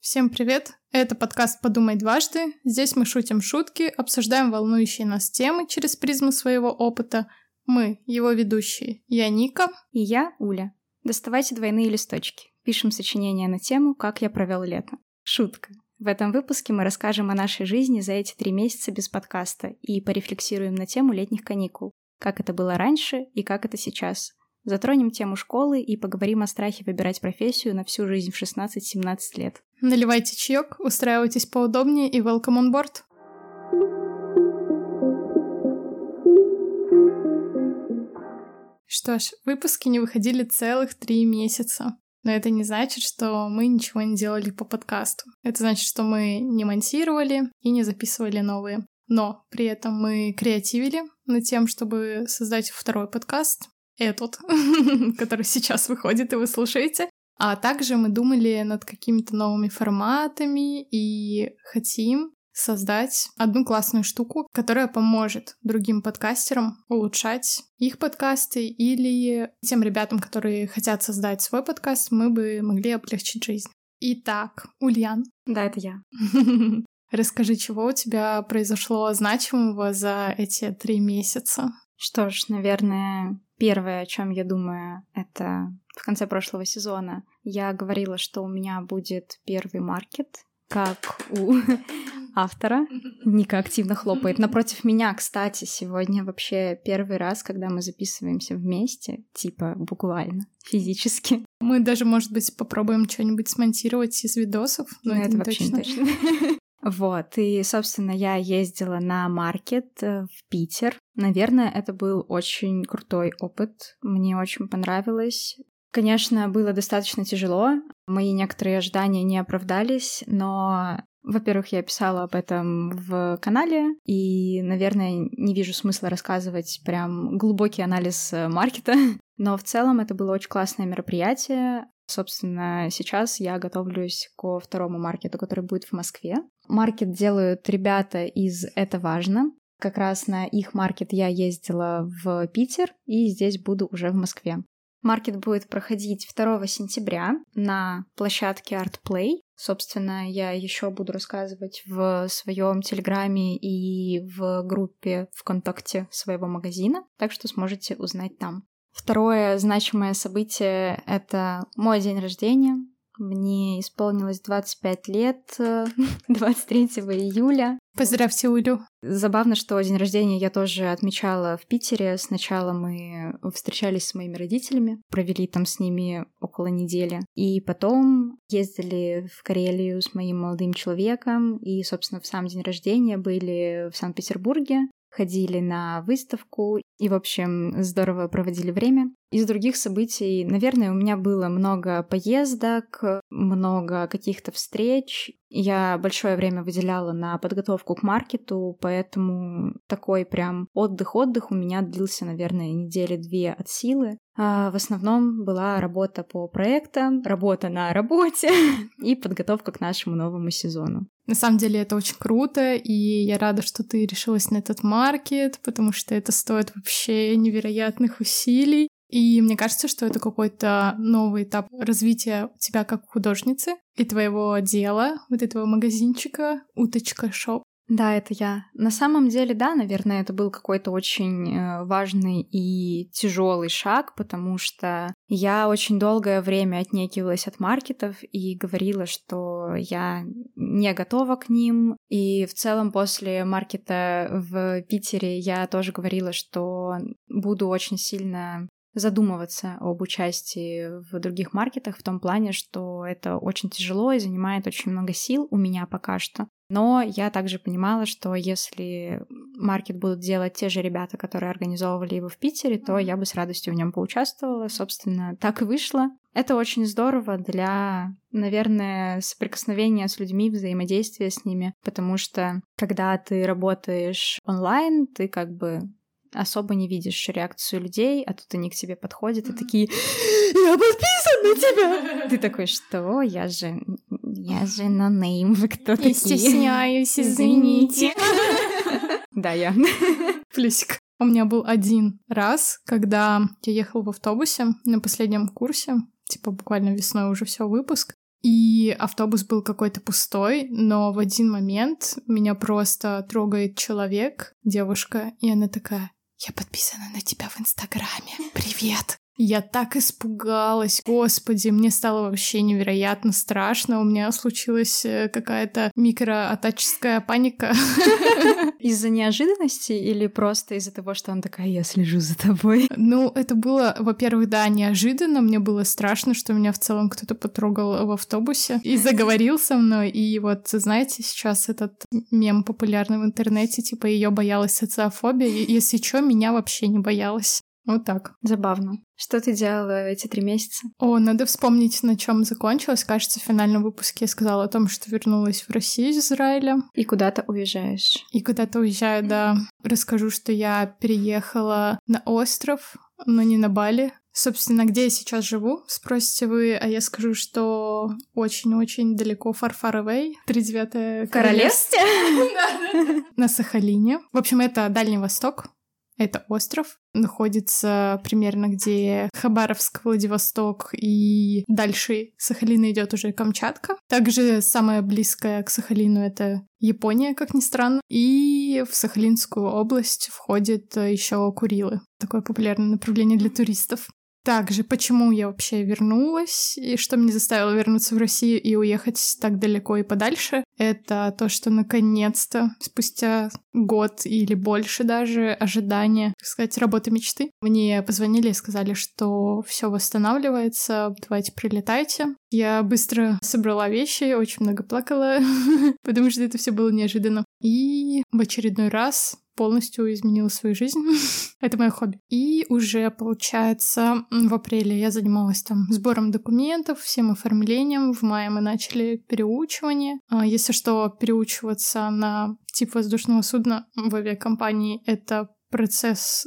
Всем привет! Это подкаст «Подумай дважды». Здесь мы шутим шутки, обсуждаем волнующие нас темы через призму своего опыта. Мы, его ведущие, я Ника. И я Уля. Доставайте двойные листочки. Пишем сочинение на тему «Как я провел лето». Шутка. В этом выпуске мы расскажем о нашей жизни за эти три месяца без подкаста и порефлексируем на тему летних каникул. Как это было раньше и как это сейчас. Затронем тему школы и поговорим о страхе выбирать профессию на всю жизнь в 16-17 лет. Наливайте чаек, устраивайтесь поудобнее и welcome on board. Что ж, выпуски не выходили целых три месяца. Но это не значит, что мы ничего не делали по подкасту. Это значит, что мы не монтировали и не записывали новые. Но при этом мы креативили над тем, чтобы создать второй подкаст, этот, который сейчас выходит и вы слушаете. А также мы думали над какими-то новыми форматами и хотим создать одну классную штуку, которая поможет другим подкастерам улучшать их подкасты или тем ребятам, которые хотят создать свой подкаст, мы бы могли облегчить жизнь. Итак, Ульян. Да, это я. Расскажи, чего у тебя произошло значимого за эти три месяца? Что ж, наверное, первое, о чем я думаю, это в конце прошлого сезона я говорила, что у меня будет первый маркет, как у автора. Ника активно хлопает. Напротив меня, кстати, сегодня вообще первый раз, когда мы записываемся вместе, типа буквально, физически. Мы даже, может быть, попробуем что-нибудь смонтировать из видосов. Но, но это, это вообще точно. точно. Вот, и, собственно, я ездила на маркет э, в Питер. Наверное, это был очень крутой опыт. Мне очень понравилось. Конечно, было достаточно тяжело. Мои некоторые ожидания не оправдались, но во-первых, я писала об этом в канале, и, наверное, не вижу смысла рассказывать прям глубокий анализ э, маркета, но в целом это было очень классное мероприятие. Собственно, сейчас я готовлюсь ко второму маркету, который будет в Москве. Маркет делают ребята из «Это важно». Как раз на их маркет я ездила в Питер, и здесь буду уже в Москве. Маркет будет проходить 2 сентября на площадке ArtPlay. Собственно, я еще буду рассказывать в своем Телеграме и в группе ВКонтакте своего магазина, так что сможете узнать там. Второе значимое событие — это мой день рождения. Мне исполнилось 25 лет 23 июля. Поздравьте Улю. Забавно, что день рождения я тоже отмечала в Питере. Сначала мы встречались с моими родителями, провели там с ними около недели. И потом ездили в Карелию с моим молодым человеком. И, собственно, в сам день рождения были в Санкт-Петербурге ходили на выставку и, в общем, здорово проводили время. Из других событий, наверное, у меня было много поездок, много каких-то встреч. Я большое время выделяла на подготовку к маркету, поэтому такой прям отдых-отдых у меня длился, наверное, недели две от силы. А в основном была работа по проектам, работа на работе и подготовка к нашему новому сезону. На самом деле это очень круто, и я рада, что ты решилась на этот маркет, потому что это стоит вообще невероятных усилий. И мне кажется, что это какой-то новый этап развития тебя как художницы и твоего дела, вот этого магазинчика «Уточка Шоп». Да, это я. На самом деле, да, наверное, это был какой-то очень э, важный и тяжелый шаг, потому что я очень долгое время отнекивалась от маркетов и говорила, что я не готова к ним. И в целом после маркета в Питере я тоже говорила, что буду очень сильно задумываться об участии в других маркетах в том плане, что это очень тяжело и занимает очень много сил у меня пока что. Но я также понимала, что если маркет будут делать те же ребята, которые организовывали его в Питере, то я бы с радостью в нем поучаствовала. Собственно, так и вышло. Это очень здорово для, наверное, соприкосновения с людьми, взаимодействия с ними, потому что когда ты работаешь онлайн, ты как бы особо не видишь реакцию людей, а тут они к тебе подходят и такие «Я подписан на тебя!» Ты такой «Что? Я же... Я же на нейм, вы кто такие?» стесняюсь, извините. Да, я. Плюсик. У меня был один раз, когда я ехал в автобусе на последнем курсе, типа буквально весной уже все выпуск, и автобус был какой-то пустой, но в один момент меня просто трогает человек, девушка, и она такая, я подписана на тебя в Инстаграме. Привет. Я так испугалась, господи, мне стало вообще невероятно страшно. У меня случилась э, какая-то микроатаческая паника. Из-за неожиданности или просто из-за того, что она такая, я слежу за тобой? Ну, это было, во-первых, да, неожиданно. Мне было страшно, что меня в целом кто-то потрогал в автобусе и заговорил со мной. И вот, знаете, сейчас этот мем популярный в интернете, типа, ее боялась социофобия. Если что, меня вообще не боялась. Вот так. Забавно. Что ты делала эти три месяца? О, надо вспомнить, на чем закончилось. Кажется, в финальном выпуске я сказала о том, что вернулась в Россию из Израиля. И куда-то уезжаешь. И куда-то уезжаю, да. Расскажу, что я переехала на остров, но не на Бали. Собственно, где я сейчас живу, спросите вы, а я скажу, что очень-очень далеко Фарфаровей, 39-е королевство. На Сахалине. В общем, это Дальний Восток, это остров, находится примерно где Хабаровск, Владивосток и дальше Сахалина идет уже Камчатка. Также самое близкое к Сахалину это Япония, как ни странно. И в Сахалинскую область входит еще Курилы. Такое популярное направление для туристов. Также, почему я вообще вернулась и что меня заставило вернуться в Россию и уехать так далеко и подальше, это то, что наконец-то, спустя год или больше даже ожидания, так сказать, работы мечты, мне позвонили и сказали, что все восстанавливается, давайте прилетайте. Я быстро собрала вещи, очень много плакала, потому что это все было неожиданно. И в очередной раз полностью изменила свою жизнь. Это мое хобби. И уже, получается, в апреле я занималась там сбором документов, всем оформлением. В мае мы начали переучивание. А, если что, переучиваться на тип воздушного судна в авиакомпании — это процесс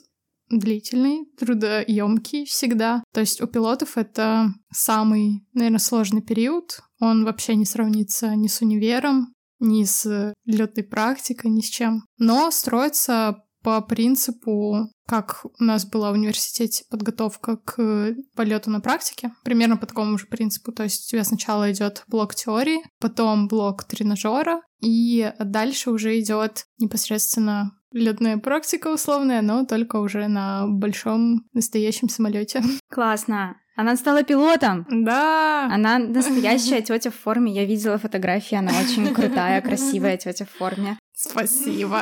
длительный, трудоемкий всегда. То есть у пилотов это самый, наверное, сложный период. Он вообще не сравнится ни с универом, ни с летной практикой, ни с чем. Но строится по принципу, как у нас была в университете подготовка к полету на практике, примерно по такому же принципу. То есть у тебя сначала идет блок теории, потом блок тренажера, и дальше уже идет непосредственно летная практика условная, но только уже на большом настоящем самолете. Классно. Она стала пилотом. Да. Она настоящая тетя в форме. Я видела фотографии, она очень крутая, красивая тетя в форме. Спасибо.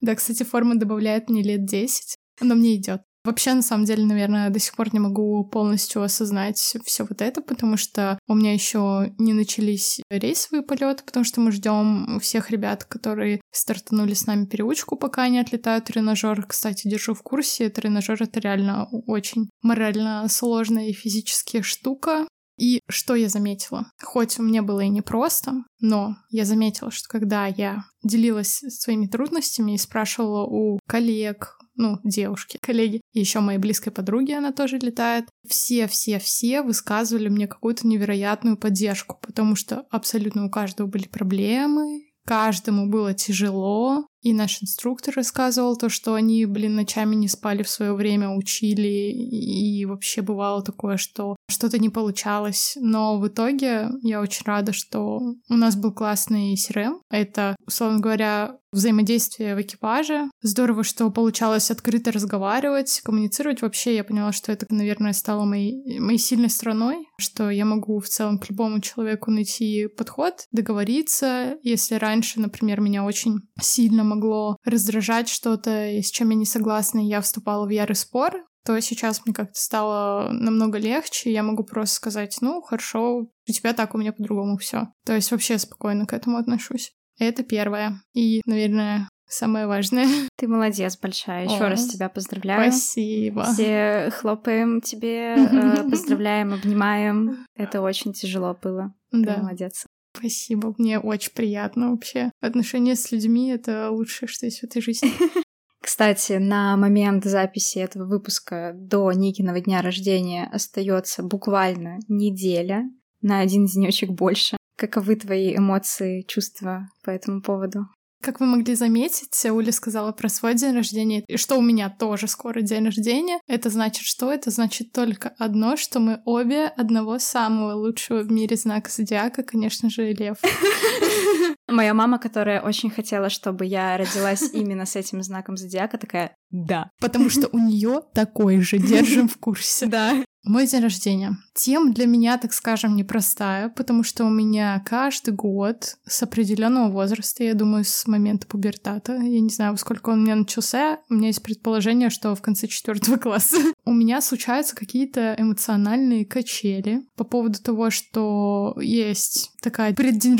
Да, кстати, форма добавляет мне лет 10, но мне идет. Вообще, на самом деле, наверное, до сих пор не могу полностью осознать все вот это, потому что у меня еще не начались рейсовые полеты, потому что мы ждем всех ребят, которые стартанули с нами переучку, пока они отлетают тренажер. Кстати, держу в курсе, тренажер это реально очень морально сложная и физически штука. И что я заметила? Хоть мне было и непросто, но я заметила, что когда я делилась своими трудностями и спрашивала у коллег, ну, девушки, коллеги, еще моей близкой подруги, она тоже летает. Все-все-все высказывали мне какую-то невероятную поддержку, потому что абсолютно у каждого были проблемы, каждому было тяжело, и наш инструктор рассказывал то, что они, блин, ночами не спали в свое время, учили, и вообще бывало такое, что что-то не получалось. Но в итоге я очень рада, что у нас был классный CRM. Это, условно говоря, взаимодействие в экипаже. Здорово, что получалось открыто разговаривать, коммуницировать. Вообще я поняла, что это, наверное, стало моей, моей сильной стороной, что я могу в целом к любому человеку найти подход, договориться. Если раньше, например, меня очень сильно могло раздражать что-то, с чем я не согласна, и я вступала в ярый спор, то сейчас мне как-то стало намного легче. Я могу просто сказать, ну, хорошо, у тебя так, у меня по-другому все. То есть вообще спокойно к этому отношусь. Это первое. И, наверное, самое важное. Ты молодец большая. Еще раз тебя поздравляю. Спасибо. Все хлопаем тебе, э, поздравляем, обнимаем. Это очень тяжело было. Да. молодец. Спасибо, мне очень приятно вообще. Отношения с людьми — это лучшее, что есть в этой жизни. Кстати, на момент записи этого выпуска до Никиного дня рождения остается буквально неделя, на один денечек больше. Каковы твои эмоции, чувства по этому поводу? Как вы могли заметить, Уля сказала про свой день рождения, и что у меня тоже скоро день рождения. Это значит что? Это значит только одно, что мы обе одного самого лучшего в мире знака зодиака, конечно же, лев. Моя мама, которая очень хотела, чтобы я родилась именно с этим знаком зодиака, такая «да». Потому что у нее такой же, держим в курсе. Да. Мой день рождения. Тем для меня, так скажем, непростая, потому что у меня каждый год с определенного возраста, я думаю, с момента пубертата, я не знаю, во сколько он у меня начался, у меня есть предположение, что в конце четвертого класса, у меня случаются какие-то эмоциональные качели по поводу того, что есть такая преддень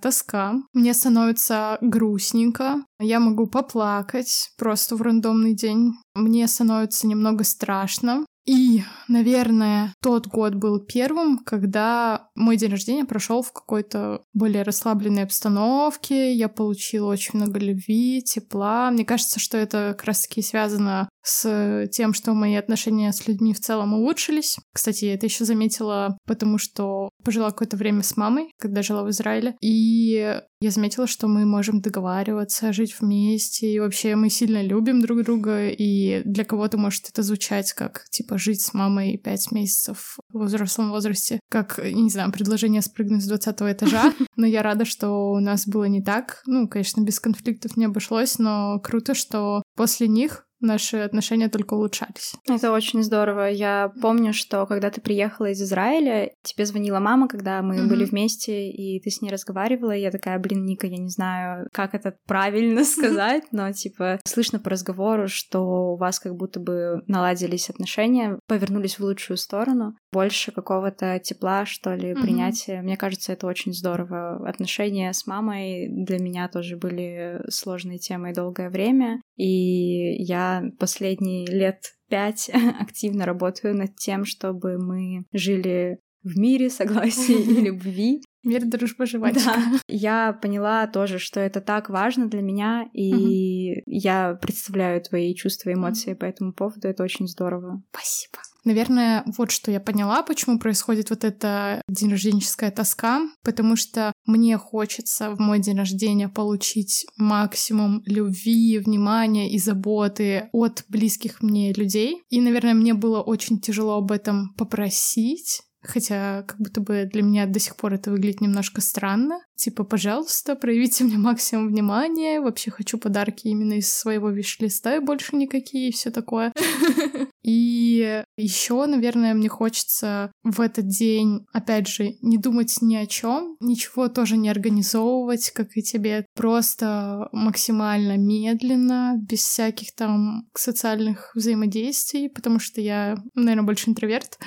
тоска, мне становится грустненько, я могу поплакать просто в рандомный день, мне становится немного страшно, и, наверное, тот год был первым, когда мой день рождения прошел в какой-то более расслабленной обстановке. Я получила очень много любви, тепла. Мне кажется, что это как раз-таки связано с тем, что мои отношения с людьми в целом улучшились. Кстати, я это еще заметила, потому что пожила какое-то время с мамой, когда жила в Израиле, и я заметила, что мы можем договариваться, жить вместе, и вообще мы сильно любим друг друга, и для кого-то может это звучать как, типа, жить с мамой пять месяцев в взрослом возрасте, как, не знаю, предложение спрыгнуть с 20 этажа, но я рада, что у нас было не так. Ну, конечно, без конфликтов не обошлось, но круто, что после них наши отношения только улучшались. Это очень здорово. Я помню, что когда ты приехала из Израиля, тебе звонила мама, когда мы mm-hmm. были вместе, и ты с ней разговаривала, и я такая, блин, Ника, я не знаю, как это правильно сказать, но, типа, слышно по разговору, что у вас как будто бы наладились отношения, повернулись в лучшую сторону, больше какого-то тепла, что ли, принятия. Mm-hmm. Мне кажется, это очень здорово. Отношения с мамой для меня тоже были сложной темой долгое время, и я последние лет пять активно работаю над тем, чтобы мы жили в мире, согласии и любви. Мир, дружба, жвачка. Да. Я поняла тоже, что это так важно для меня, и угу. я представляю твои чувства и эмоции по этому поводу. Это очень здорово. Спасибо. Наверное, вот что я поняла, почему происходит вот эта день рожденческая тоска, потому что мне хочется в мой день рождения получить максимум любви, внимания и заботы от близких мне людей. И, наверное, мне было очень тяжело об этом попросить, Хотя как будто бы для меня до сих пор это выглядит немножко странно. Типа, пожалуйста, проявите мне максимум внимания. Вообще хочу подарки именно из своего виш-листа и больше никакие, и все такое. И еще, наверное, мне хочется в этот день, опять же, не думать ни о чем, ничего тоже не организовывать, как и тебе, просто максимально медленно, без всяких там социальных взаимодействий, потому что я, наверное, больше интроверт.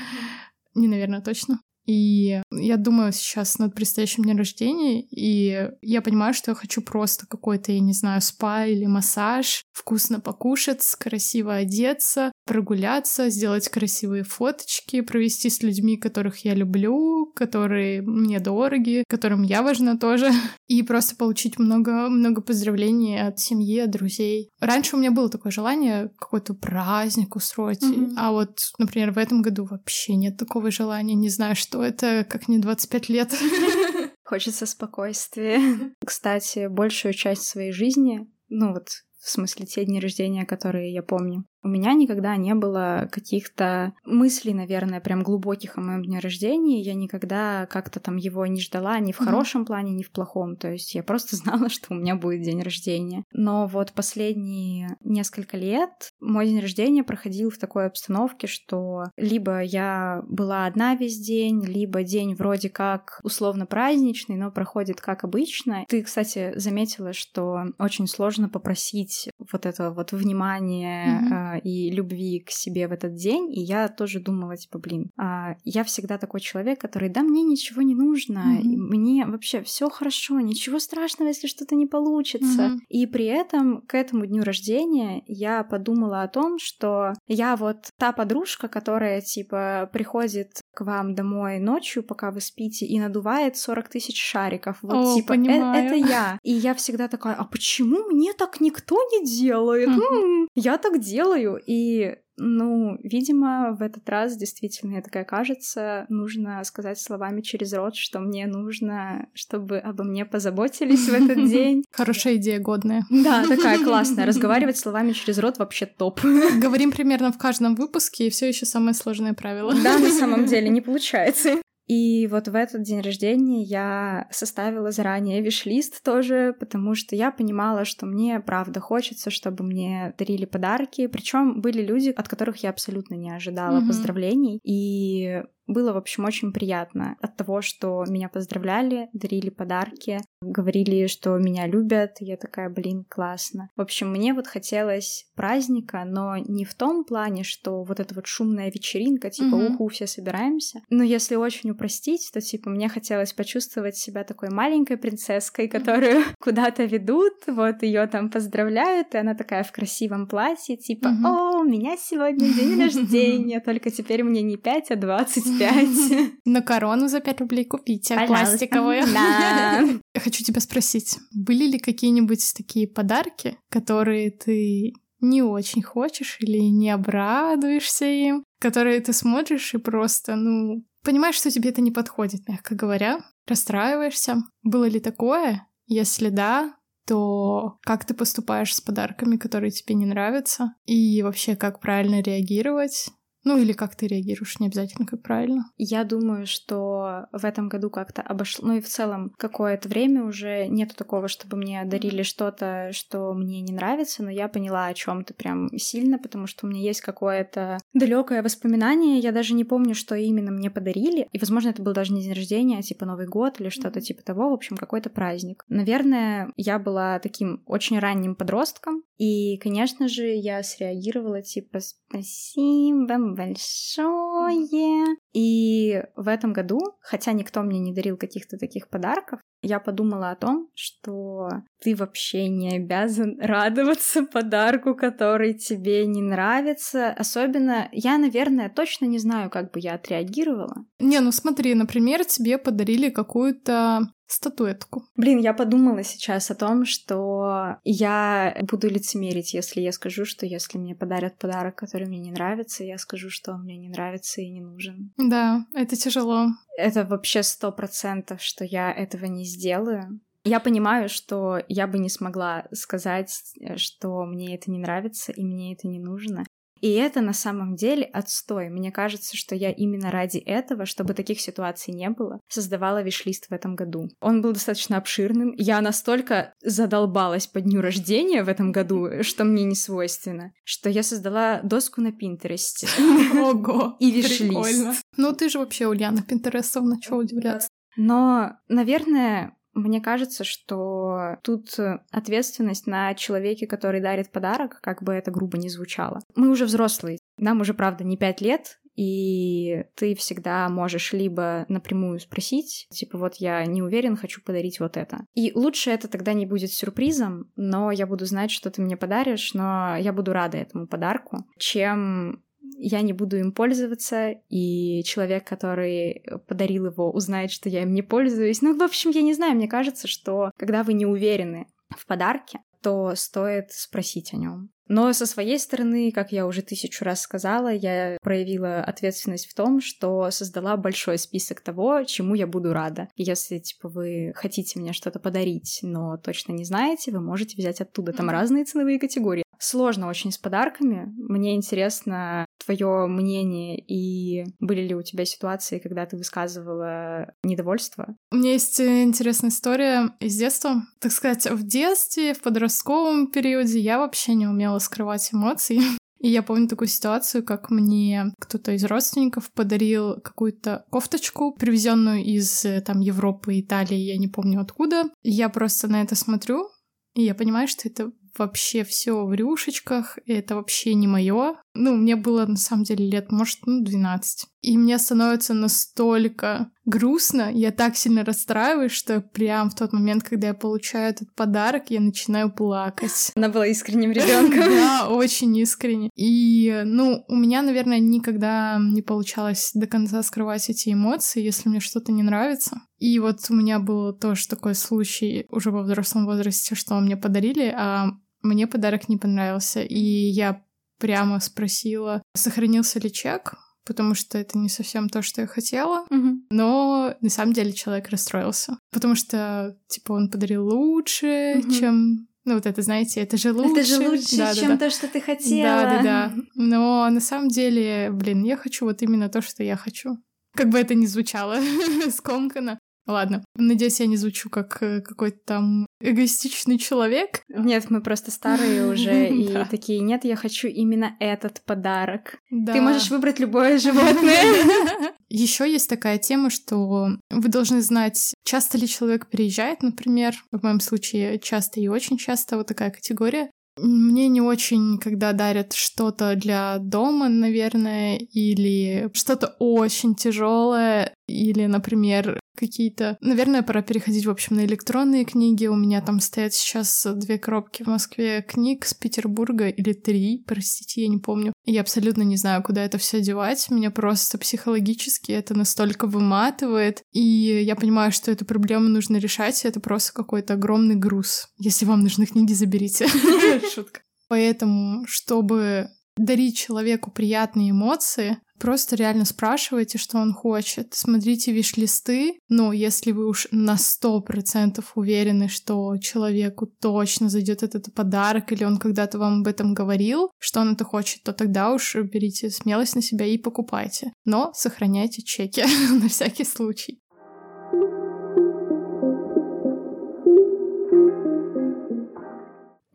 Не, наверное, точно. И я думаю сейчас над предстоящим днем рождения, и я понимаю, что я хочу просто какой-то, я не знаю, спа или массаж, вкусно покушать, красиво одеться, прогуляться, сделать красивые фоточки, провести с людьми, которых я люблю, которые мне дороги, которым я важна тоже, и просто получить много-много поздравлений от семьи, от друзей. Раньше у меня было такое желание какой-то праздник устроить, mm-hmm. а вот, например, в этом году вообще нет такого желания, не знаю, что что это как не 25 лет. Хочется спокойствия. Кстати, большую часть своей жизни, ну вот в смысле те дни рождения, которые я помню, у меня никогда не было каких-то мыслей, наверное, прям глубоких о моем дне рождения. Я никогда как-то там его не ждала ни в хорошем mm-hmm. плане, ни в плохом. То есть я просто знала, что у меня будет день рождения. Но вот последние несколько лет мой день рождения проходил в такой обстановке, что либо я была одна весь день, либо день вроде как условно праздничный, но проходит как обычно. Ты, кстати, заметила, что очень сложно попросить вот это вот внимание mm-hmm и любви к себе в этот день, и я тоже думала, типа, блин, а, я всегда такой человек, который, да, мне ничего не нужно, mm-hmm. мне вообще все хорошо, ничего страшного, если что-то не получится. Mm-hmm. И при этом к этому дню рождения я подумала о том, что я вот та подружка, которая, типа, приходит к вам домой ночью, пока вы спите, и надувает 40 тысяч шариков. Вот, О, типа, э- это я. И я всегда такая, а почему мне так никто не делает? Mm-hmm. М-м, я так делаю делаю, и Ну, видимо, в этот раз действительно, я такая кажется, нужно сказать словами через рот, что мне нужно, чтобы обо мне позаботились в этот день. Хорошая идея, годная. Да, такая классная. Разговаривать словами через рот вообще топ. Говорим примерно в каждом выпуске, и все еще самое сложное правило. Да, на самом деле не получается. И вот в этот день рождения я составила заранее виш-лист тоже, потому что я понимала, что мне правда хочется, чтобы мне дарили подарки. Причем были люди, от которых я абсолютно не ожидала mm-hmm. поздравлений. И было, в общем, очень приятно от того, что меня поздравляли, дарили подарки, говорили, что меня любят. Я такая, блин, классно. В общем, мне вот хотелось праздника, но не в том плане, что вот эта вот шумная вечеринка, типа, mm-hmm. уху, все собираемся. Но если очень упростить, то, типа, мне хотелось почувствовать себя такой маленькой принцесской, которую mm-hmm. куда-то ведут, вот ее там поздравляют, и она такая в красивом платье, типа, mm-hmm. о, у меня сегодня день рождения, только теперь мне не 5, а 20 пять. На корону за пять рублей купите, пластиковую. Да. Хочу тебя спросить, были ли какие-нибудь такие подарки, которые ты не очень хочешь или не обрадуешься им, которые ты смотришь и просто, ну, понимаешь, что тебе это не подходит, мягко говоря, расстраиваешься. Было ли такое? Если да, то как ты поступаешь с подарками, которые тебе не нравятся? И вообще, как правильно реагировать? Ну или как ты реагируешь, не обязательно как правильно. Я думаю, что в этом году как-то обошло, ну и в целом какое-то время уже нету такого, чтобы мне дарили что-то, что мне не нравится, но я поняла о чем то прям сильно, потому что у меня есть какое-то далекое воспоминание, я даже не помню, что именно мне подарили, и, возможно, это был даже не день рождения, а типа Новый год или что-то типа того, в общем, какой-то праздник. Наверное, я была таким очень ранним подростком, и, конечно же, я среагировала типа «Спасибо большое!» И в этом году, хотя никто мне не дарил каких-то таких подарков, я подумала о том, что ты вообще не обязан радоваться подарку, который тебе не нравится. Особенно, я, наверное, точно не знаю, как бы я отреагировала. Не, ну смотри, например, тебе подарили какую-то статуэтку. Блин, я подумала сейчас о том, что я буду лицемерить, если я скажу, что если мне подарят подарок, который мне не нравится, я скажу, что он мне не нравится и не нужен. Да, это тяжело. Это вообще сто процентов, что я этого не сделаю. Я понимаю, что я бы не смогла сказать, э, что мне это не нравится и мне это не нужно. И это на самом деле отстой. Мне кажется, что я именно ради этого, чтобы таких ситуаций не было, создавала виш-лист в этом году. Он был достаточно обширным. Я настолько задолбалась по дню рождения в этом году, что мне не свойственно, что я создала доску на Пинтересте. Ого! И виш-лист. Ну ты же вообще Ульяна Пинтерестовна, чего удивляться? Но, наверное, мне кажется, что тут ответственность на человеке, который дарит подарок, как бы это грубо не звучало. Мы уже взрослые, нам уже, правда, не пять лет, и ты всегда можешь либо напрямую спросить, типа вот я не уверен, хочу подарить вот это. И лучше это тогда не будет сюрпризом, но я буду знать, что ты мне подаришь, но я буду рада этому подарку, чем я не буду им пользоваться, и человек, который подарил его, узнает, что я им не пользуюсь. Ну, в общем, я не знаю, мне кажется, что когда вы не уверены в подарке, то стоит спросить о нем. Но со своей стороны, как я уже тысячу раз сказала, я проявила ответственность в том, что создала большой список того, чему я буду рада. Если, типа, вы хотите мне что-то подарить, но точно не знаете, вы можете взять оттуда. Там разные ценовые категории. Сложно очень с подарками. Мне интересно твое мнение и были ли у тебя ситуации, когда ты высказывала недовольство? У меня есть интересная история из детства. Так сказать, в детстве, в подростковом периоде я вообще не умела скрывать эмоции. И я помню такую ситуацию, как мне кто-то из родственников подарил какую-то кофточку, привезенную из там Европы, Италии, я не помню откуда. Я просто на это смотрю, и я понимаю, что это вообще все в рюшечках, и это вообще не мое. Ну, мне было на самом деле лет, может, ну, 12. И мне становится настолько грустно, я так сильно расстраиваюсь, что прям в тот момент, когда я получаю этот подарок, я начинаю плакать. Она была искренним ребенком. Да, очень искренне. И, ну, у меня, наверное, никогда не получалось до конца скрывать эти эмоции, если мне что-то не нравится. И вот у меня был тоже такой случай уже во взрослом возрасте, что мне подарили, а мне подарок не понравился. И я прямо спросила, сохранился ли чек, потому что это не совсем то, что я хотела. Мгм. Но на самом деле человек расстроился, потому что, типа, он подарил лучше, Мгм. чем... Ну, вот это, знаете, это же лучше. Это же лучше, Да-да-да. чем то, что ты хотела. Да, да, да. Но на самом деле, блин, я хочу вот именно то, что я хочу. Как бы это ни звучало скомканно. Ладно, надеюсь, я не звучу как э, какой-то там эгоистичный человек. Нет, мы просто старые уже и такие, нет, я хочу именно этот подарок. Да. Ты можешь выбрать любое животное. Еще есть такая тема, что вы должны знать, часто ли человек переезжает, например. В моем случае часто и очень часто вот такая категория. Мне не очень, когда дарят что-то для дома, наверное, или что-то очень тяжелое, или, например, какие-то... Наверное, пора переходить, в общем, на электронные книги. У меня там стоят сейчас две коробки в Москве книг с Петербурга, или три, простите, я не помню. И Я абсолютно не знаю, куда это все девать. Меня просто психологически это настолько выматывает. И я понимаю, что эту проблему нужно решать. и Это просто какой-то огромный груз. Если вам нужны книги, заберите. Шутка. Поэтому, чтобы дарить человеку приятные эмоции, просто реально спрашивайте, что он хочет. Смотрите виш-листы, но если вы уж на сто процентов уверены, что человеку точно зайдет этот подарок, или он когда-то вам об этом говорил, что он это хочет, то тогда уж берите смелость на себя и покупайте. Но сохраняйте чеки на всякий случай.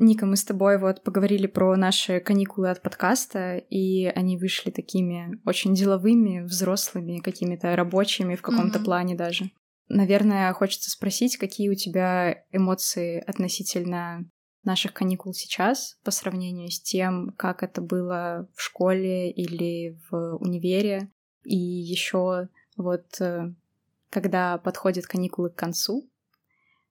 Ника, мы с тобой вот поговорили про наши каникулы от подкаста, и они вышли такими очень деловыми, взрослыми, какими-то рабочими в каком-то Мгм. плане даже. Наверное, хочется спросить, какие у тебя эмоции относительно наших каникул сейчас по сравнению с тем, как это было в школе или в универе. И еще вот э, когда подходят каникулы к концу,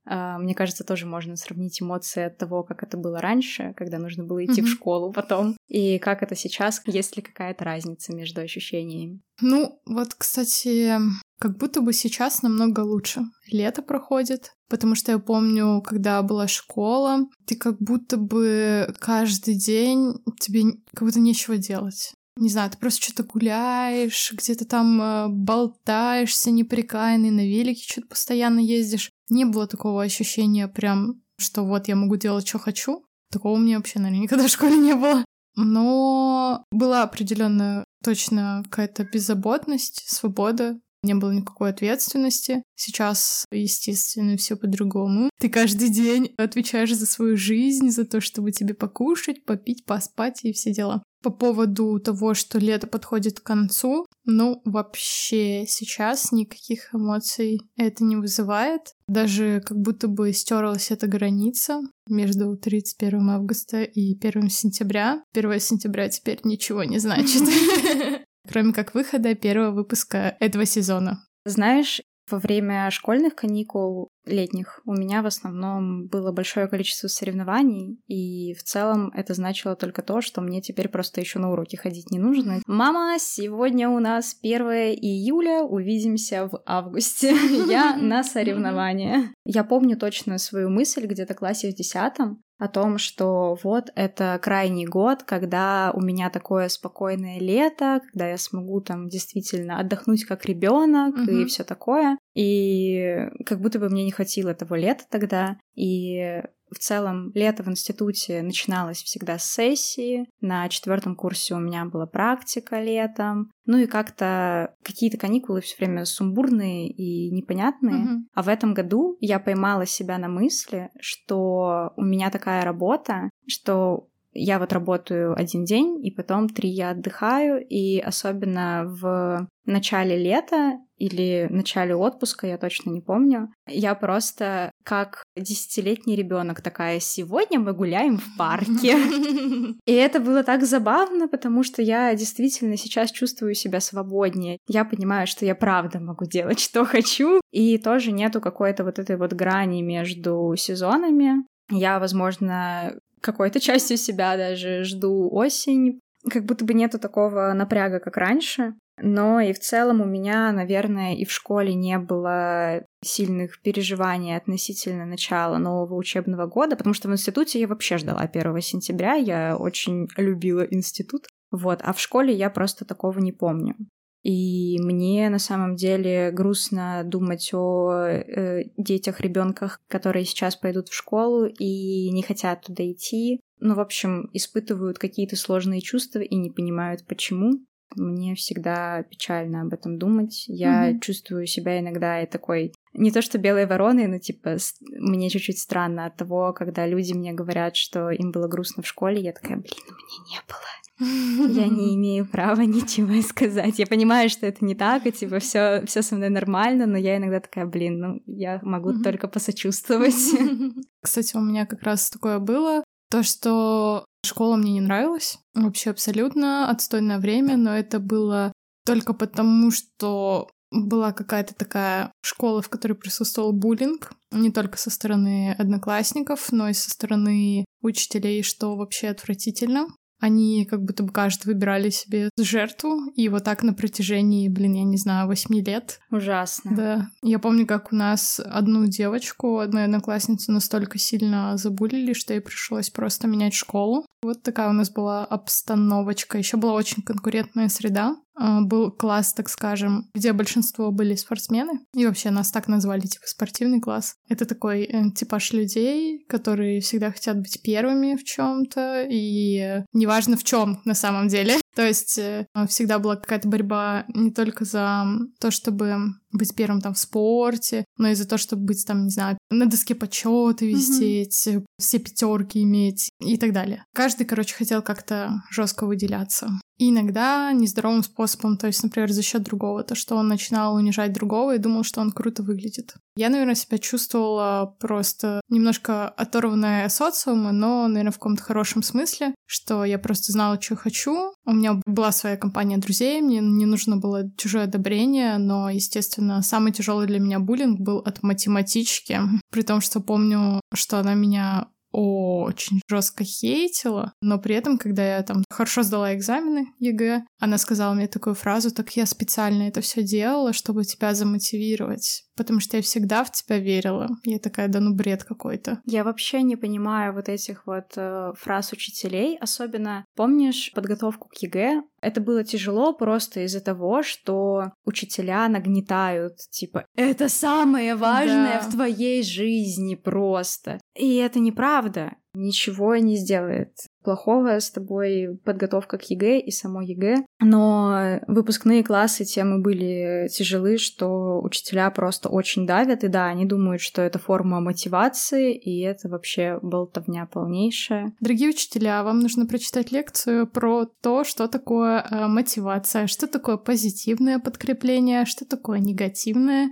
Мне кажется, тоже можно сравнить эмоции от того, как это было раньше, когда нужно было идти в Мгм. школу потом, и как это сейчас, есть ли какая-то разница между ощущениями. Ну, вот, кстати, как будто бы сейчас намного лучше. Лето проходит, потому что я помню, когда была школа, ты как будто бы каждый день тебе как будто нечего делать. Не знаю, ты просто что-то гуляешь, где-то там э, болтаешься неприкаянный, на велике что-то постоянно ездишь. Не было такого ощущения прям, что вот я могу делать, что хочу. Такого у меня вообще, наверное, никогда в школе не было. Но была определенная точно какая-то беззаботность, свобода. Не было никакой ответственности. Сейчас, естественно, все по-другому. Ты каждый день отвечаешь за свою жизнь, за то, чтобы тебе покушать, попить, поспать и все дела. По поводу того, что лето подходит к концу, ну, вообще сейчас никаких эмоций это не вызывает. Даже как будто бы стерлась эта граница между 31 августа и 1 сентября. 1 сентября теперь ничего не значит. Кроме как выхода первого выпуска этого сезона. Знаешь, во время школьных каникул летних у меня в основном было большое количество соревнований, и в целом это значило только то, что мне теперь просто еще на уроки ходить не нужно. Мама, сегодня у нас 1 июля, увидимся в августе. Я на соревнования. Я помню точно свою мысль где-то в классе в десятом, о том, что вот это крайний год, когда у меня такое спокойное лето, когда я смогу там действительно отдохнуть как ребенок и Мгм. все такое. И как будто бы мне не хватило того лета тогда. И в целом лето в институте начиналось всегда с сессии. На четвертом курсе у меня была практика летом. Ну и как-то какие-то каникулы все время сумбурные и непонятные. Мгм. А в этом году я поймала себя на мысли, что у меня такая работа, что я вот работаю один день, и потом три я отдыхаю, и особенно в начале лета или начале отпуска, я точно не помню, я просто как десятилетний ребенок такая, сегодня мы гуляем в парке. И это было так забавно, потому что я действительно сейчас чувствую себя свободнее. Я понимаю, что я правда могу делать, что хочу. И тоже нету какой-то вот этой вот грани между сезонами. Я, возможно, какой-то частью себя даже жду осень. Как будто бы нету такого напряга, как раньше. Но и в целом у меня, наверное, и в школе не было сильных переживаний относительно начала нового учебного года, потому что в институте я вообще ждала 1 сентября, я очень любила институт. Вот, а в школе я просто такого не помню. И мне на самом деле грустно думать о э, детях, ребенках, которые сейчас пойдут в школу и не хотят туда идти. Ну, в общем, испытывают какие-то сложные чувства и не понимают, почему. Мне всегда печально об этом думать. Я mm-hmm. чувствую себя иногда и такой не то что белой вороной, но типа мне чуть-чуть странно от того, когда люди мне говорят, что им было грустно в школе, я такая, блин, меня не было. Я не имею права ничего сказать. Я понимаю, что это не так, и типа все, все со мной нормально, но я иногда такая, блин, ну я могу mm-hmm. только посочувствовать. Кстати, у меня как раз такое было. То, что школа мне не нравилась, вообще абсолютно отстойное время, но это было только потому, что была какая-то такая школа, в которой присутствовал буллинг, не только со стороны одноклассников, но и со стороны учителей, что вообще отвратительно. Они как будто бы каждый выбирали себе жертву, и вот так на протяжении, блин, я не знаю, восьми лет. Ужасно. Да. Я помню, как у нас одну девочку, одну одноклассницу настолько сильно забулили, что ей пришлось просто менять школу. Вот такая у нас была обстановочка. Еще была очень конкурентная среда. А, был класс, так скажем, где большинство были спортсмены. И вообще нас так назвали, типа, спортивный класс. Это такой э, типаж людей, которые всегда хотят быть первыми в чем то и неважно в чем на самом деле. То есть э, всегда была какая-то борьба не только за то, чтобы быть первым там в спорте, но и за то, чтобы быть там, не знаю, на доске почета висеть, mm-hmm. все пятерки иметь и так далее. Каждый, короче, хотел как-то жестко выделяться. И иногда нездоровым способом, то есть, например, за счет другого, то, что он начинал унижать другого и думал, что он круто выглядит. Я, наверное, себя чувствовала просто немножко оторванная от социума, но, наверное, в каком-то хорошем смысле, что я просто знала, что хочу. У меня была своя компания друзей, мне не нужно было чужое одобрение, но, естественно, самый тяжелый для меня буллинг был от математички, при том, что помню, что она меня очень жестко хейтила, но при этом, когда я там хорошо сдала экзамены ЕГЭ, она сказала мне такую фразу, так я специально это все делала, чтобы тебя замотивировать, потому что я всегда в тебя верила. Я такая, да ну бред какой-то. Я вообще не понимаю вот этих вот э, фраз учителей, особенно, помнишь, подготовку к ЕГЭ? Это было тяжело просто из-за того, что учителя нагнетают, типа, это самое важное да. в твоей жизни просто. И это неправда ничего не сделает плохого с тобой подготовка к ЕГЭ и само ЕГЭ. Но выпускные классы тем и были тяжелы, что учителя просто очень давят, и да, они думают, что это форма мотивации, и это вообще болтовня полнейшая. Дорогие учителя, вам нужно прочитать лекцию про то, что такое э, мотивация, что такое позитивное подкрепление, что такое негативное.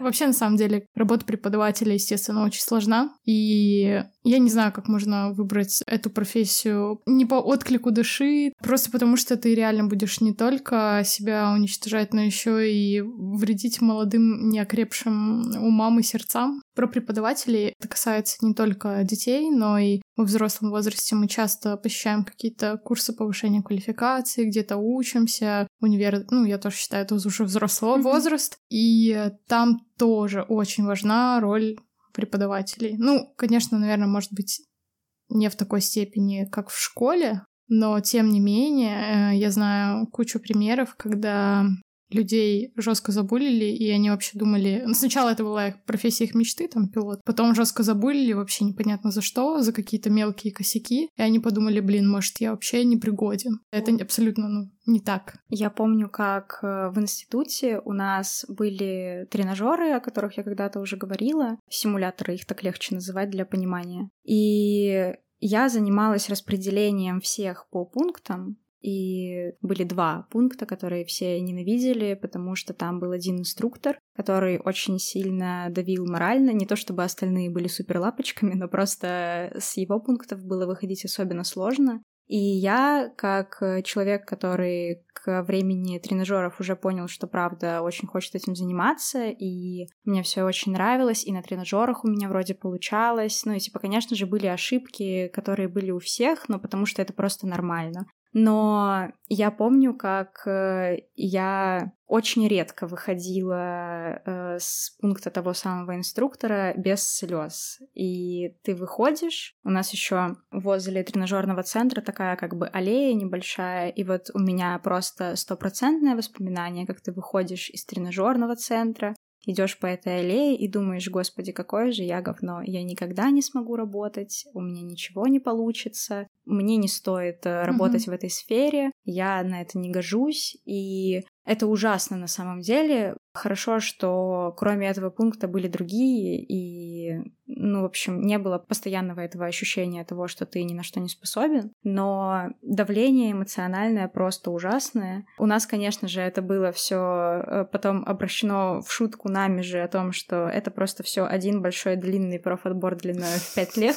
Вообще, на самом деле, работа преподавателя, естественно, очень сложна. И я не знаю, как можно выбрать эту профессию не по отклику души, просто потому что ты реально будешь не только себя уничтожать, но еще и вредить молодым, неокрепшим умам и сердцам. Про преподавателей это касается не только детей, но и во взрослом возрасте мы часто посещаем какие-то курсы повышения квалификации, где-то учимся, универ, ну, я тоже считаю, это уже взрослый mm-hmm. возраст, и там тоже очень важна роль преподавателей. Ну, конечно, наверное, может быть, не в такой степени, как в школе, но тем не менее, э, я знаю кучу примеров, когда людей жестко забулили, и они вообще думали... Ну, сначала это была профессия их мечты, там, пилот. Потом жестко забулили, вообще непонятно за что, за какие-то мелкие косяки. И они подумали, блин, может, я вообще не пригоден. Это абсолютно, ну, не так. Я помню, как э, в институте у нас были тренажеры, о которых я когда-то уже говорила. Симуляторы, их так легче называть для понимания. И я занималась распределением всех по пунктам, и были два пункта, которые все ненавидели, потому что там был один инструктор, который очень сильно давил морально. Не то чтобы остальные были супер лапочками, но просто с его пунктов было выходить особенно сложно. И я, как человек, который к времени тренажеров уже понял, что правда очень хочет этим заниматься, и мне все очень нравилось, и на тренажерах у меня вроде получалось. Ну и типа, конечно же, были ошибки, которые были у всех, но потому что это просто нормально. Но я помню, как э, я очень редко выходила э, с пункта того самого инструктора без слез. И ты выходишь, у нас еще возле тренажерного центра такая как бы аллея небольшая, и вот у меня просто стопроцентное воспоминание, как ты выходишь из тренажерного центра, идешь по этой аллее и думаешь, господи, какое же я говно, я никогда не смогу работать, у меня ничего не получится, мне не стоит э, работать mm-hmm. в этой сфере, я на это не гожусь, и это ужасно на самом деле. Хорошо, что кроме этого пункта были другие, и, ну, в общем, не было постоянного этого ощущения того, что ты ни на что не способен, но давление эмоциональное просто ужасное. У нас, конечно же, это было все э, потом обращено в шутку нами же о том, что это просто все один большой длинный профотбор длиной в пять лет.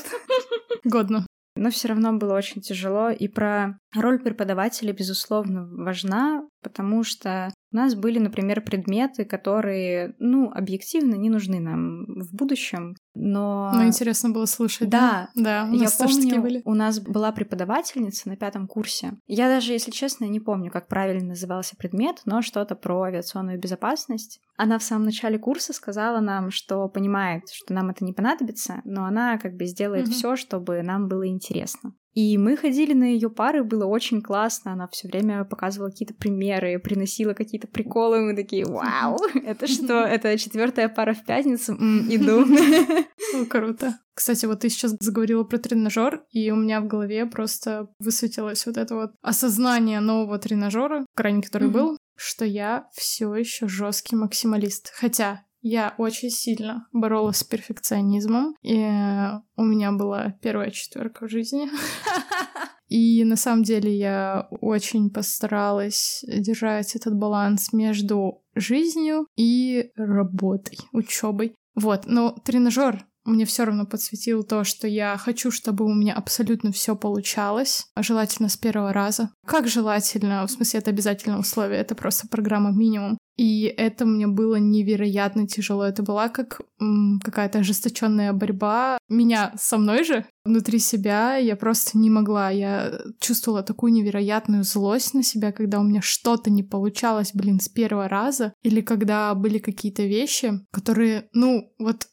Годно но все равно было очень тяжело. И про роль преподавателя, безусловно, важна, потому что у нас были, например, предметы, которые, ну, объективно не нужны нам в будущем, но... Ну, интересно было слушать. Да, да. У я помню, были. у нас была преподавательница на пятом курсе. Я даже, если честно, не помню, как правильно назывался предмет, но что-то про авиационную безопасность. Она в самом начале курса сказала нам, что понимает, что нам это не понадобится, но она как бы сделает угу. все, чтобы нам было интересно. И мы ходили на ее пары, было очень классно. Она все время показывала какие-то примеры, приносила какие-то приколы. Мы такие, вау, это что? Это четвертая пара в пятницу? иду. Ну, круто. Кстати, вот ты сейчас заговорила про тренажер, и у меня в голове просто высветилось вот это вот осознание нового тренажера, крайне который был, что я все еще жесткий максималист. Хотя я очень сильно боролась с перфекционизмом, и у меня была первая четверка в жизни. И на самом деле я очень постаралась держать этот баланс между жизнью и работой, учебой. Вот, но тренажер мне все равно подсветил то, что я хочу, чтобы у меня абсолютно все получалось, желательно с первого раза. Как желательно, в смысле, это обязательное условие, это просто программа минимум. И это мне было невероятно тяжело. Это была как какая-то ожесточенная борьба меня со мной же внутри себя. Я просто не могла. Я чувствовала такую невероятную злость на себя, когда у меня что-то не получалось, блин, с первого раза. Или когда были какие-то вещи, которые, ну, вот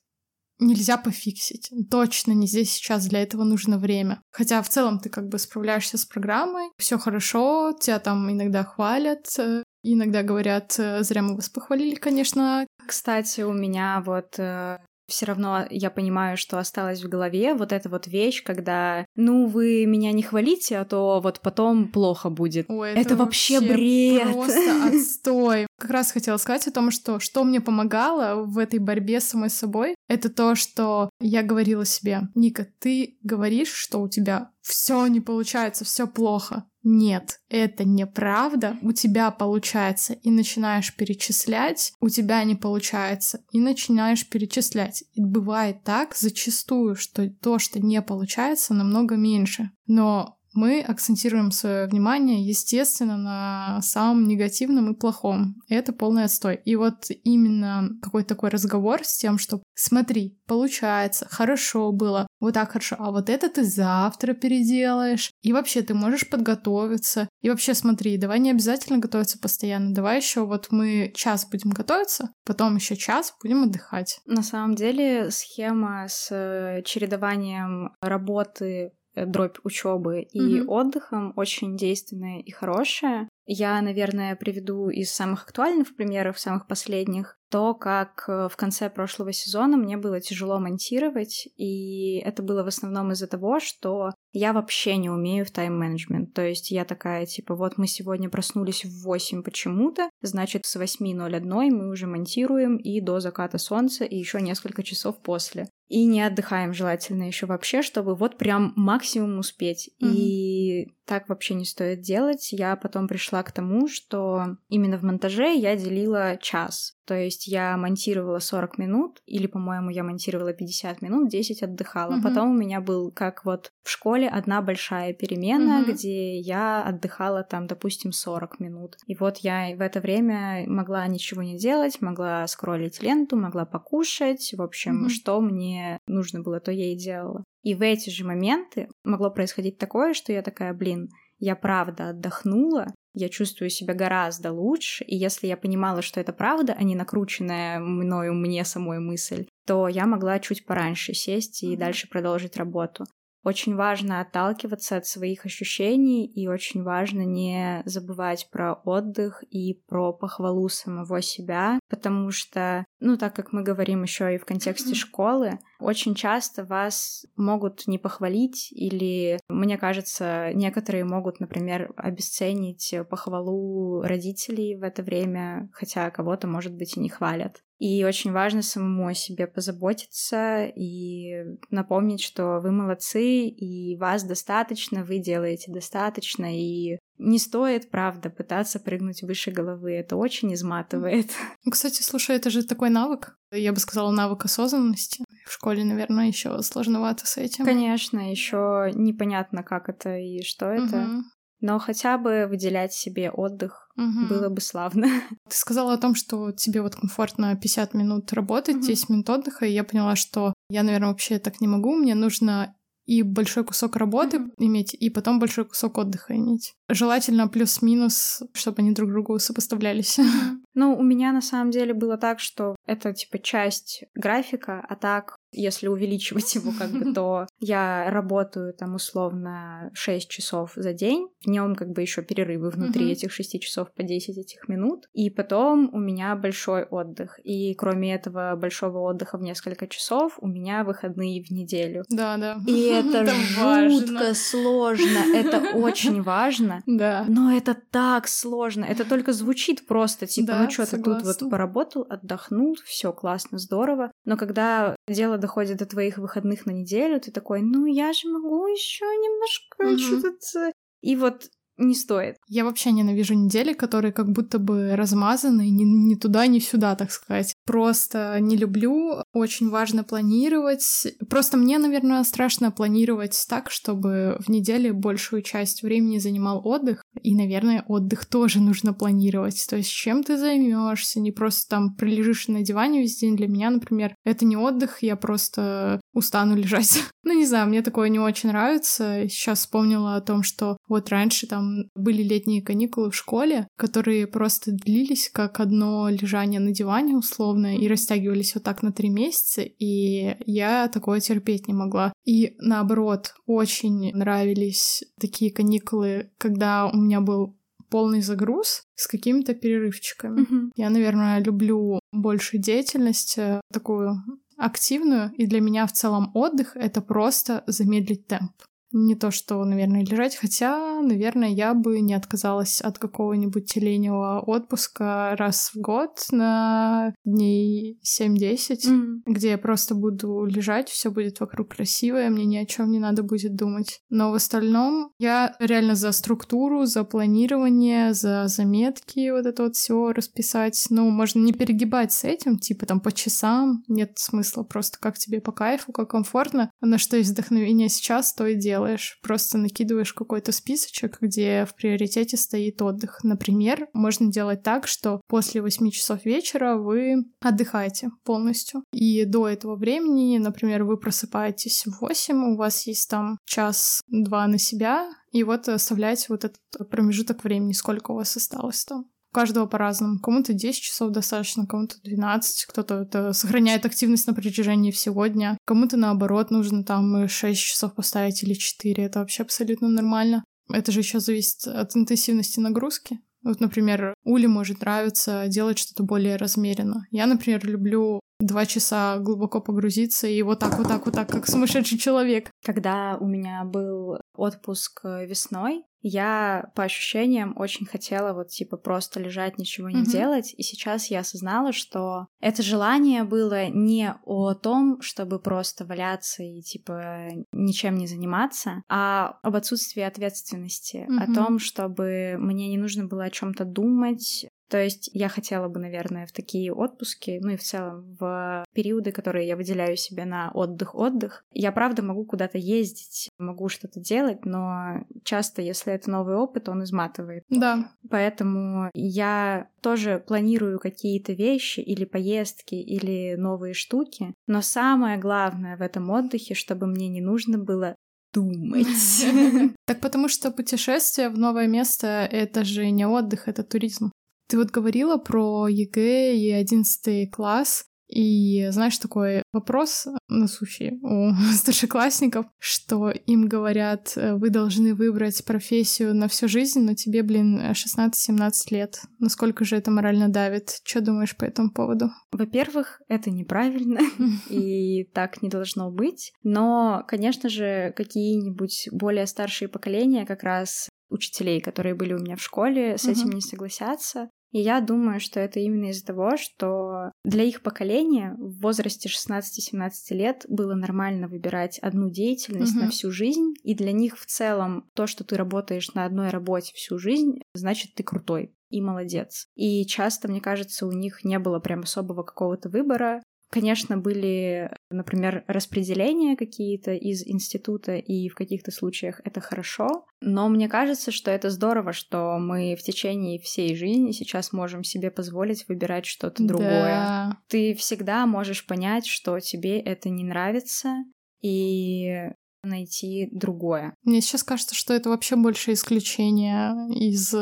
нельзя пофиксить. Точно не здесь сейчас, для этого нужно время. Хотя в целом ты как бы справляешься с программой, все хорошо, тебя там иногда хвалят, э, иногда говорят, э, зря мы вас похвалили, конечно. Кстати, у меня вот э, все равно я понимаю, что осталось в голове вот эта вот вещь, когда, ну, вы меня не хвалите, а то вот потом плохо будет. Ой, это, это вообще, вообще бред. Просто отстой. Как раз хотела сказать о том, что что мне помогало в этой борьбе с самой собой, это то, что я говорила себе, Ника, ты говоришь, что у тебя все не получается, все плохо. Нет, это неправда. У тебя получается и начинаешь перечислять, у тебя не получается и начинаешь перечислять. И бывает так зачастую, что то, что не получается, намного меньше. Но мы акцентируем свое внимание, естественно, на самом негативном и плохом. Это полный отстой. И вот именно какой-то такой разговор с тем, что смотри, получается, хорошо было, вот так хорошо, а вот это ты завтра переделаешь. И вообще ты можешь подготовиться. И вообще смотри, давай не обязательно готовиться постоянно. Давай еще вот мы час будем готовиться, потом еще час будем отдыхать. На самом деле схема с э, чередованием работы дробь учебы и mm-hmm. отдыхом очень действенная и хорошая. Я, наверное, приведу из самых актуальных примеров, самых последних, то, как э, в конце прошлого сезона мне было тяжело монтировать, и это было в основном из-за того, что я вообще не умею в тайм-менеджмент. То есть я такая, типа, вот мы сегодня проснулись в 8 почему-то, значит, с 8.01 мы уже монтируем и до заката солнца, и еще несколько часов после. И не отдыхаем желательно еще вообще, чтобы вот прям максимум успеть. Mm-hmm. И так вообще не стоит делать. Я потом пришла к тому, что именно в монтаже я делила час. То есть я монтировала 40 минут, или, по-моему, я монтировала 50 минут, 10 отдыхала. Угу. Потом у меня был, как вот в школе, одна большая перемена, угу. где я отдыхала там, допустим, 40 минут. И вот я в это время могла ничего не делать, могла скроллить ленту, могла покушать. В общем, угу. что мне нужно было, то я и делала. И в эти же моменты могло происходить такое, что я такая, блин, я правда отдохнула, я чувствую себя гораздо лучше, и если я понимала, что это правда, а не накрученная мною мне самой мысль, то я могла чуть пораньше сесть и дальше продолжить работу. Очень важно отталкиваться от своих ощущений и очень важно не забывать про отдых и про похвалу самого себя, потому что, ну, так как мы говорим еще и в контексте школы, очень часто вас могут не похвалить или, мне кажется, некоторые могут, например, обесценить похвалу родителей в это время, хотя кого-то, может быть, и не хвалят. И очень важно самому о себе позаботиться и напомнить, что вы молодцы, и вас достаточно, вы делаете достаточно, и не стоит, правда, пытаться прыгнуть выше головы. Это очень изматывает. Ну, кстати, слушай, это же такой навык. Я бы сказала, навык осознанности. В школе, наверное, еще сложновато с этим. Конечно, еще непонятно, как это и что это. Но хотя бы выделять себе отдых угу. было бы славно. Ты сказала о том, что тебе вот комфортно 50 минут работать, угу. 10 минут отдыха, и я поняла, что я, наверное, вообще так не могу. Мне нужно и большой кусок работы mm-hmm. иметь, и потом большой кусок отдыха иметь. Желательно плюс-минус, чтобы они друг другу сопоставлялись. Mm-hmm. Ну, у меня на самом деле было так, что это типа часть графика, а так если увеличивать его как бы, то я работаю там условно 6 часов за день. В нем как бы еще перерывы внутри uh-huh. этих 6 часов по 10 этих минут. И потом у меня большой отдых. И кроме этого большого отдыха в несколько часов, у меня выходные в неделю. Да, да. И это жутко сложно. Это очень важно. Да. Но это так сложно. Это только звучит просто, типа, ну что, ты тут вот поработал, отдохнул, все классно, здорово. Но когда дело доходит до твоих выходных на неделю, ты такой, ну я же могу еще немножко угу. что-то... И вот не стоит. Я вообще ненавижу недели, которые как будто бы размазаны ни, ни туда, ни сюда, так сказать. Просто не люблю. Очень важно планировать. Просто мне, наверное, страшно планировать так, чтобы в неделе большую часть времени занимал отдых. И, наверное, отдых тоже нужно планировать. То есть, чем ты займешься, не просто там пролежишь на диване весь день. Для меня, например, это не отдых, я просто устану лежать. ну, не знаю, мне такое не очень нравится. Сейчас вспомнила о том, что вот раньше там были летние каникулы в школе, которые просто длились как одно лежание на диване условно и растягивались вот так на три месяца, и я такое терпеть не могла. И наоборот, очень нравились такие каникулы, когда у меня был полный загруз с какими-то перерывчиками. Mm-hmm. Я, наверное, люблю больше деятельность, э, такую активную, и для меня в целом отдых — это просто замедлить темп. Не то, что, наверное, лежать, хотя, наверное, я бы не отказалась от какого-нибудь летнего отпуска раз в год на дней 7-10, mm. где я просто буду лежать, все будет вокруг красивое, мне ни о чем не надо будет думать. Но в остальном я реально за структуру, за планирование, за заметки, вот это вот все расписать. Ну, можно не перегибать с этим, типа там по часам, нет смысла, просто как тебе по кайфу, как комфортно, на что есть вдохновение сейчас, то и дело делаешь? Просто накидываешь какой-то списочек, где в приоритете стоит отдых. Например, можно делать так, что после 8 часов вечера вы отдыхаете полностью. И до этого времени, например, вы просыпаетесь в 8, у вас есть там час-два на себя, и вот оставляете вот этот промежуток времени, сколько у вас осталось там. У каждого по-разному. Кому-то 10 часов достаточно, кому-то 12, кто-то сохраняет активность на протяжении всего дня. Кому-то наоборот нужно там 6 часов поставить или 4. Это вообще абсолютно нормально. Это же еще зависит от интенсивности нагрузки. Вот, например, Уле может нравиться делать что-то более размеренно. Я, например, люблю два часа глубоко погрузиться и вот так, вот так, вот так, как сумасшедший человек. Когда у меня был отпуск весной, я по ощущениям очень хотела вот типа просто лежать, ничего не mm-hmm. делать. И сейчас я осознала, что это желание было не о том, чтобы просто валяться и типа ничем не заниматься, а об отсутствии ответственности, mm-hmm. о том, чтобы мне не нужно было о чем-то думать, то есть я хотела бы, наверное, в такие отпуски, ну и в целом в периоды, которые я выделяю себе на отдых-отдых, я правда могу куда-то ездить, могу что-то делать, но часто, если это новый опыт, он изматывает. Да. Поэтому я тоже планирую какие-то вещи или поездки, или новые штуки, но самое главное в этом отдыхе, чтобы мне не нужно было думать. Так потому что путешествие в новое место — это же не отдых, это туризм. Ты вот говорила про ЕГЭ и одиннадцатый класс. И знаешь, такой вопрос насущий у старшеклассников, что им говорят, э, вы должны выбрать профессию на всю жизнь, но тебе, блин, 16-17 лет. Насколько же это морально давит? Что думаешь по этому поводу? Во-первых, это неправильно, и так не должно быть. Но, конечно же, какие-нибудь более старшие поколения как раз учителей, которые были у меня в школе, с этим не согласятся. И я думаю, что это именно из-за того, что для их поколения в возрасте 16-17 лет было нормально выбирать одну деятельность mm-hmm. на всю жизнь, и для них в целом то, что ты работаешь на одной работе всю жизнь, значит, ты крутой и молодец. И часто, мне кажется, у них не было прям особого какого-то выбора. Конечно, были, например, распределения какие-то из института, и в каких-то случаях это хорошо, но мне кажется, что это здорово, что мы в течение всей жизни сейчас можем себе позволить выбирать что-то другое. Да. Ты всегда можешь понять, что тебе это не нравится, и найти другое. Мне сейчас кажется, что это вообще больше исключение из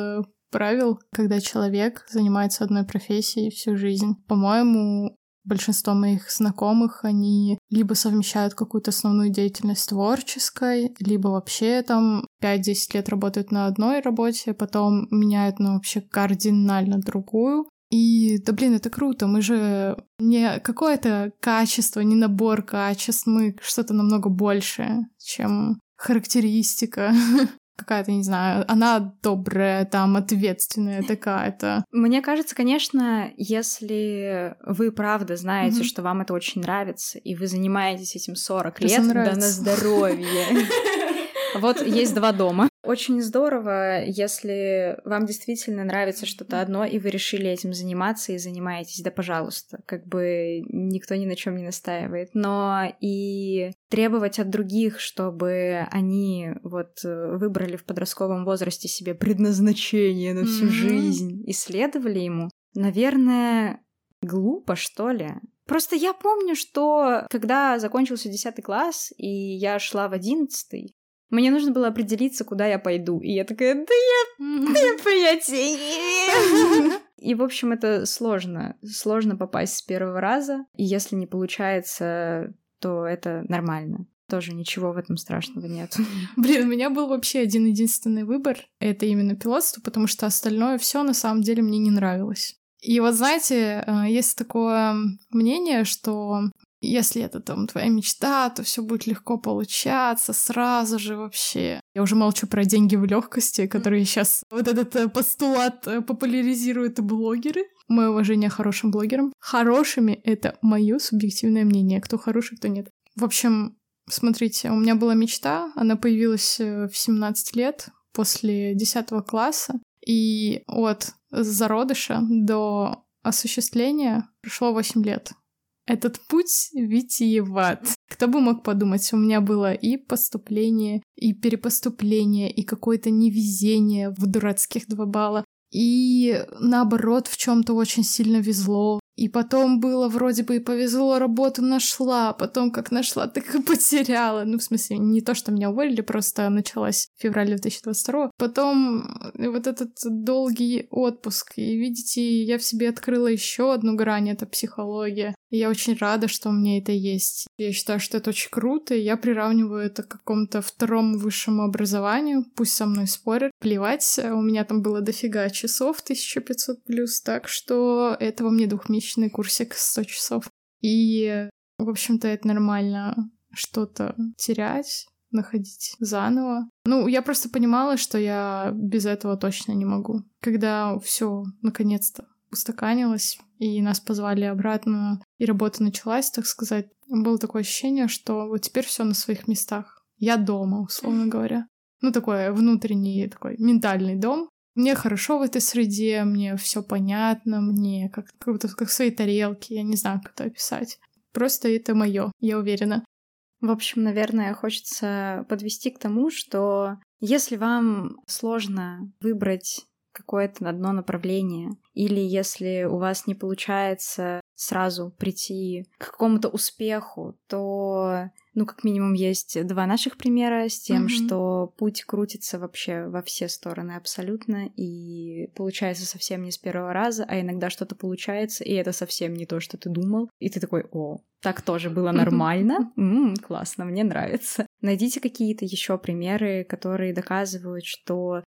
правил, когда человек занимается одной профессией всю жизнь. По-моему, большинство моих знакомых, они либо совмещают какую-то основную деятельность творческой, либо вообще там 5-10 лет работают на одной работе, потом меняют на вообще кардинально другую. И, да блин, это круто, мы же не какое-то качество, не набор качеств, мы что-то намного большее, чем характеристика какая-то, не знаю, она добрая, там, ответственная такая-то. Мне кажется, конечно, если вы правда знаете, mm-hmm. что вам это очень нравится, и вы занимаетесь этим 40 лет, да на здоровье. Вот есть два дома. Очень здорово, если вам действительно нравится что-то одно, и вы решили этим заниматься и занимаетесь, да пожалуйста. Как бы никто ни на чем не настаивает. Но и требовать от других, чтобы они вот выбрали в подростковом возрасте себе предназначение на всю mm-hmm. жизнь, исследовали ему, наверное, глупо, что ли. Просто я помню, что когда закончился 10 класс, и я шла в 11 мне нужно было определиться, куда я пойду. И я такая, да я, да я понятия не имею. И, в общем, это сложно. Сложно попасть с первого раза. И если не получается, то это нормально. Тоже ничего в этом страшного нет. Блин, у меня был вообще один единственный выбор. Это именно пилотство, потому что остальное все на самом деле мне не нравилось. И вот знаете, э, есть такое мнение, что если это там твоя мечта, то все будет легко получаться сразу же вообще. Я уже молчу про деньги в легкости, которые сейчас вот этот э, постулат э, популяризируют блогеры. Мое уважение хорошим блогерам. Хорошими — это мое субъективное мнение. Кто хороший, кто нет. В общем, смотрите, у меня была мечта, она появилась э, в 17 лет после 10 класса, и от зародыша до осуществления прошло 8 лет. Этот путь витиеват. Кто бы мог подумать, у меня было и поступление, и перепоступление, и какое-то невезение в дурацких два балла, и наоборот в чем-то очень сильно везло. И потом было вроде бы и повезло, работу нашла, потом как нашла, так и потеряла. Ну, в смысле, не то, что меня уволили, просто началась в феврале 2022. Потом э, вот этот долгий отпуск. И видите, я в себе открыла еще одну грань, это психология. И я очень рада, что у меня это есть. Я считаю, что это очень круто, и я приравниваю это к какому-то второму высшему образованию. Пусть со мной спорят, плевать. У меня там было дофига часов, 1500 плюс, так что этого мне двухмесячный курсик 100 часов. И, в общем-то, это нормально что-то терять, находить заново. Ну, я просто понимала, что я без этого точно не могу. Когда все наконец-то устаканилось, и нас позвали обратно, и работа началась, так сказать. Было такое ощущение, что вот теперь все на своих местах. Я дома, условно говоря. Ну, такой внутренний, такой ментальный дом. Мне хорошо в этой среде, мне все понятно, мне как, как будто как в своей я не знаю, как это описать. Просто это мое, я уверена. В общем, наверное, хочется подвести к тому, что если вам сложно выбрать какое-то одно направление. Или если у вас не получается сразу прийти к какому-то успеху, то ну, как минимум, есть два наших примера с тем, mm-hmm. что путь крутится вообще во все стороны абсолютно, и получается совсем не с первого раза, а иногда что-то получается, и это совсем не то, что ты думал, и ты такой, о, так тоже было нормально, м-м, классно, мне нравится. Найдите какие-то еще примеры, которые доказывают, что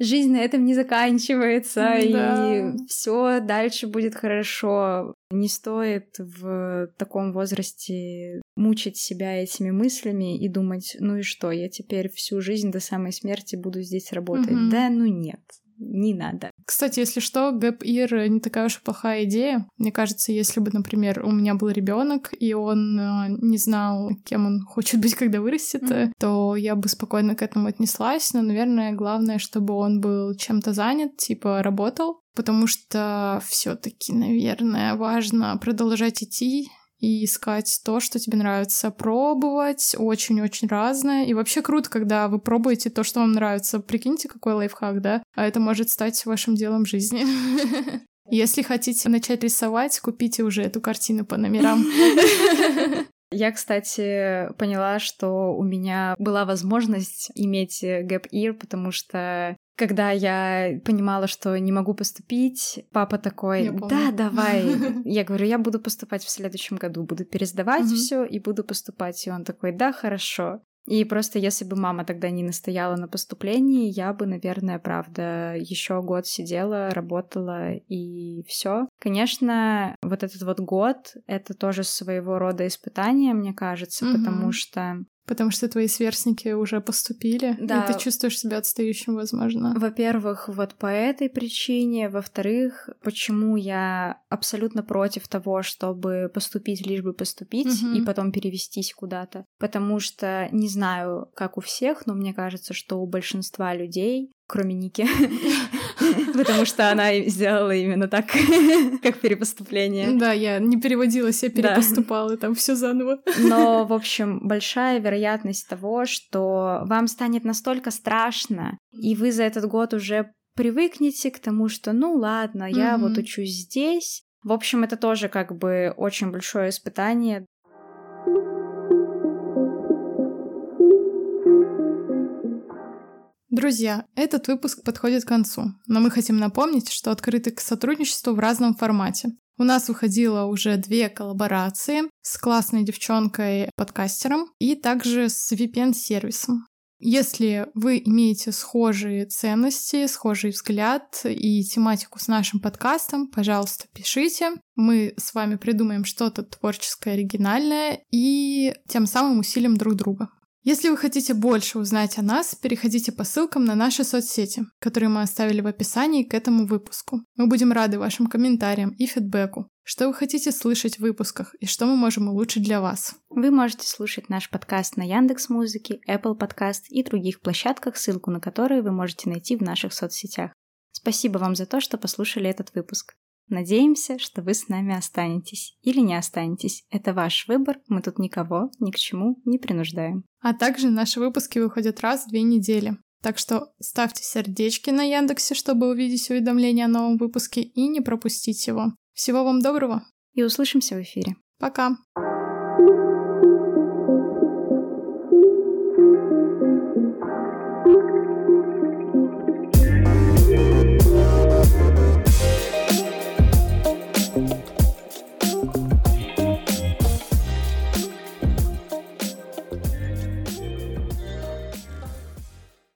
жизнь на этом не заканчивается, да. и все дальше будет хорошо. Не стоит в таком возрасте мучить себя этими мыслями и думать, ну и что, я теперь всю жизнь до самой смерти буду здесь работать. Угу. Да, ну нет не надо. Кстати, если что, гэп ир не такая уж и плохая идея. Мне кажется, если бы, например, у меня был ребенок и он э, не знал, кем он хочет быть, когда вырастет, mm-hmm. то я бы спокойно к этому отнеслась. Но, наверное, главное, чтобы он был чем-то занят, типа работал, потому что все-таки, наверное, важно продолжать идти и искать то, что тебе нравится, пробовать очень-очень разное. И вообще круто, когда вы пробуете то, что вам нравится. Прикиньте, какой лайфхак, да? А это может стать вашим делом жизни. Если хотите начать рисовать, купите уже эту картину по номерам. Я, кстати, поняла, что у меня была возможность иметь gap year, потому что когда я понимала, что не могу поступить, папа такой, да, давай. Я говорю, я буду поступать в следующем году, буду пересдавать угу. все и буду поступать. И он такой, да, хорошо. И просто если бы мама тогда не настояла на поступлении, я бы, наверное, правда, еще год сидела, работала и все. Конечно, вот этот вот год это тоже своего рода испытание, мне кажется, угу. потому что Потому что твои сверстники уже поступили, да. и ты чувствуешь себя отстающим, возможно. Во-первых, вот по этой причине. Во-вторых, почему я абсолютно против того, чтобы поступить лишь бы поступить угу. и потом перевестись куда-то. Потому что, не знаю, как у всех, но мне кажется, что у большинства людей кроме Ники, потому что она сделала именно так, как перепоступление. Да, я не переводилась, я перепоступала, там все заново. Но, в общем, большая вероятность того, что вам станет настолько страшно, и вы за этот год уже привыкнете к тому, что, ну ладно, я вот учусь здесь. В общем, это тоже как бы очень большое испытание. Друзья, этот выпуск подходит к концу, но мы хотим напомнить, что открыты к сотрудничеству в разном формате. У нас выходило уже две коллаборации с классной девчонкой-подкастером и также с VPN-сервисом. Если вы имеете схожие ценности, схожий взгляд и тематику с нашим подкастом, пожалуйста, пишите. Мы с вами придумаем что-то творческое, оригинальное и тем самым усилим друг друга. Если вы хотите больше узнать о нас, переходите по ссылкам на наши соцсети, которые мы оставили в описании к этому выпуску. Мы будем рады вашим комментариям и фидбэку. Что вы хотите слышать в выпусках и что мы можем улучшить для вас? Вы можете слушать наш подкаст на Яндекс Музыке, Apple Podcast и других площадках, ссылку на которые вы можете найти в наших соцсетях. Спасибо вам за то, что послушали этот выпуск. Надеемся, что вы с нами останетесь или не останетесь. Это ваш выбор, мы тут никого ни к чему не принуждаем. А также наши выпуски выходят раз в две недели. Так что ставьте сердечки на Яндексе, чтобы увидеть уведомления о новом выпуске и не пропустить его. Всего вам доброго! И услышимся в эфире. Пока!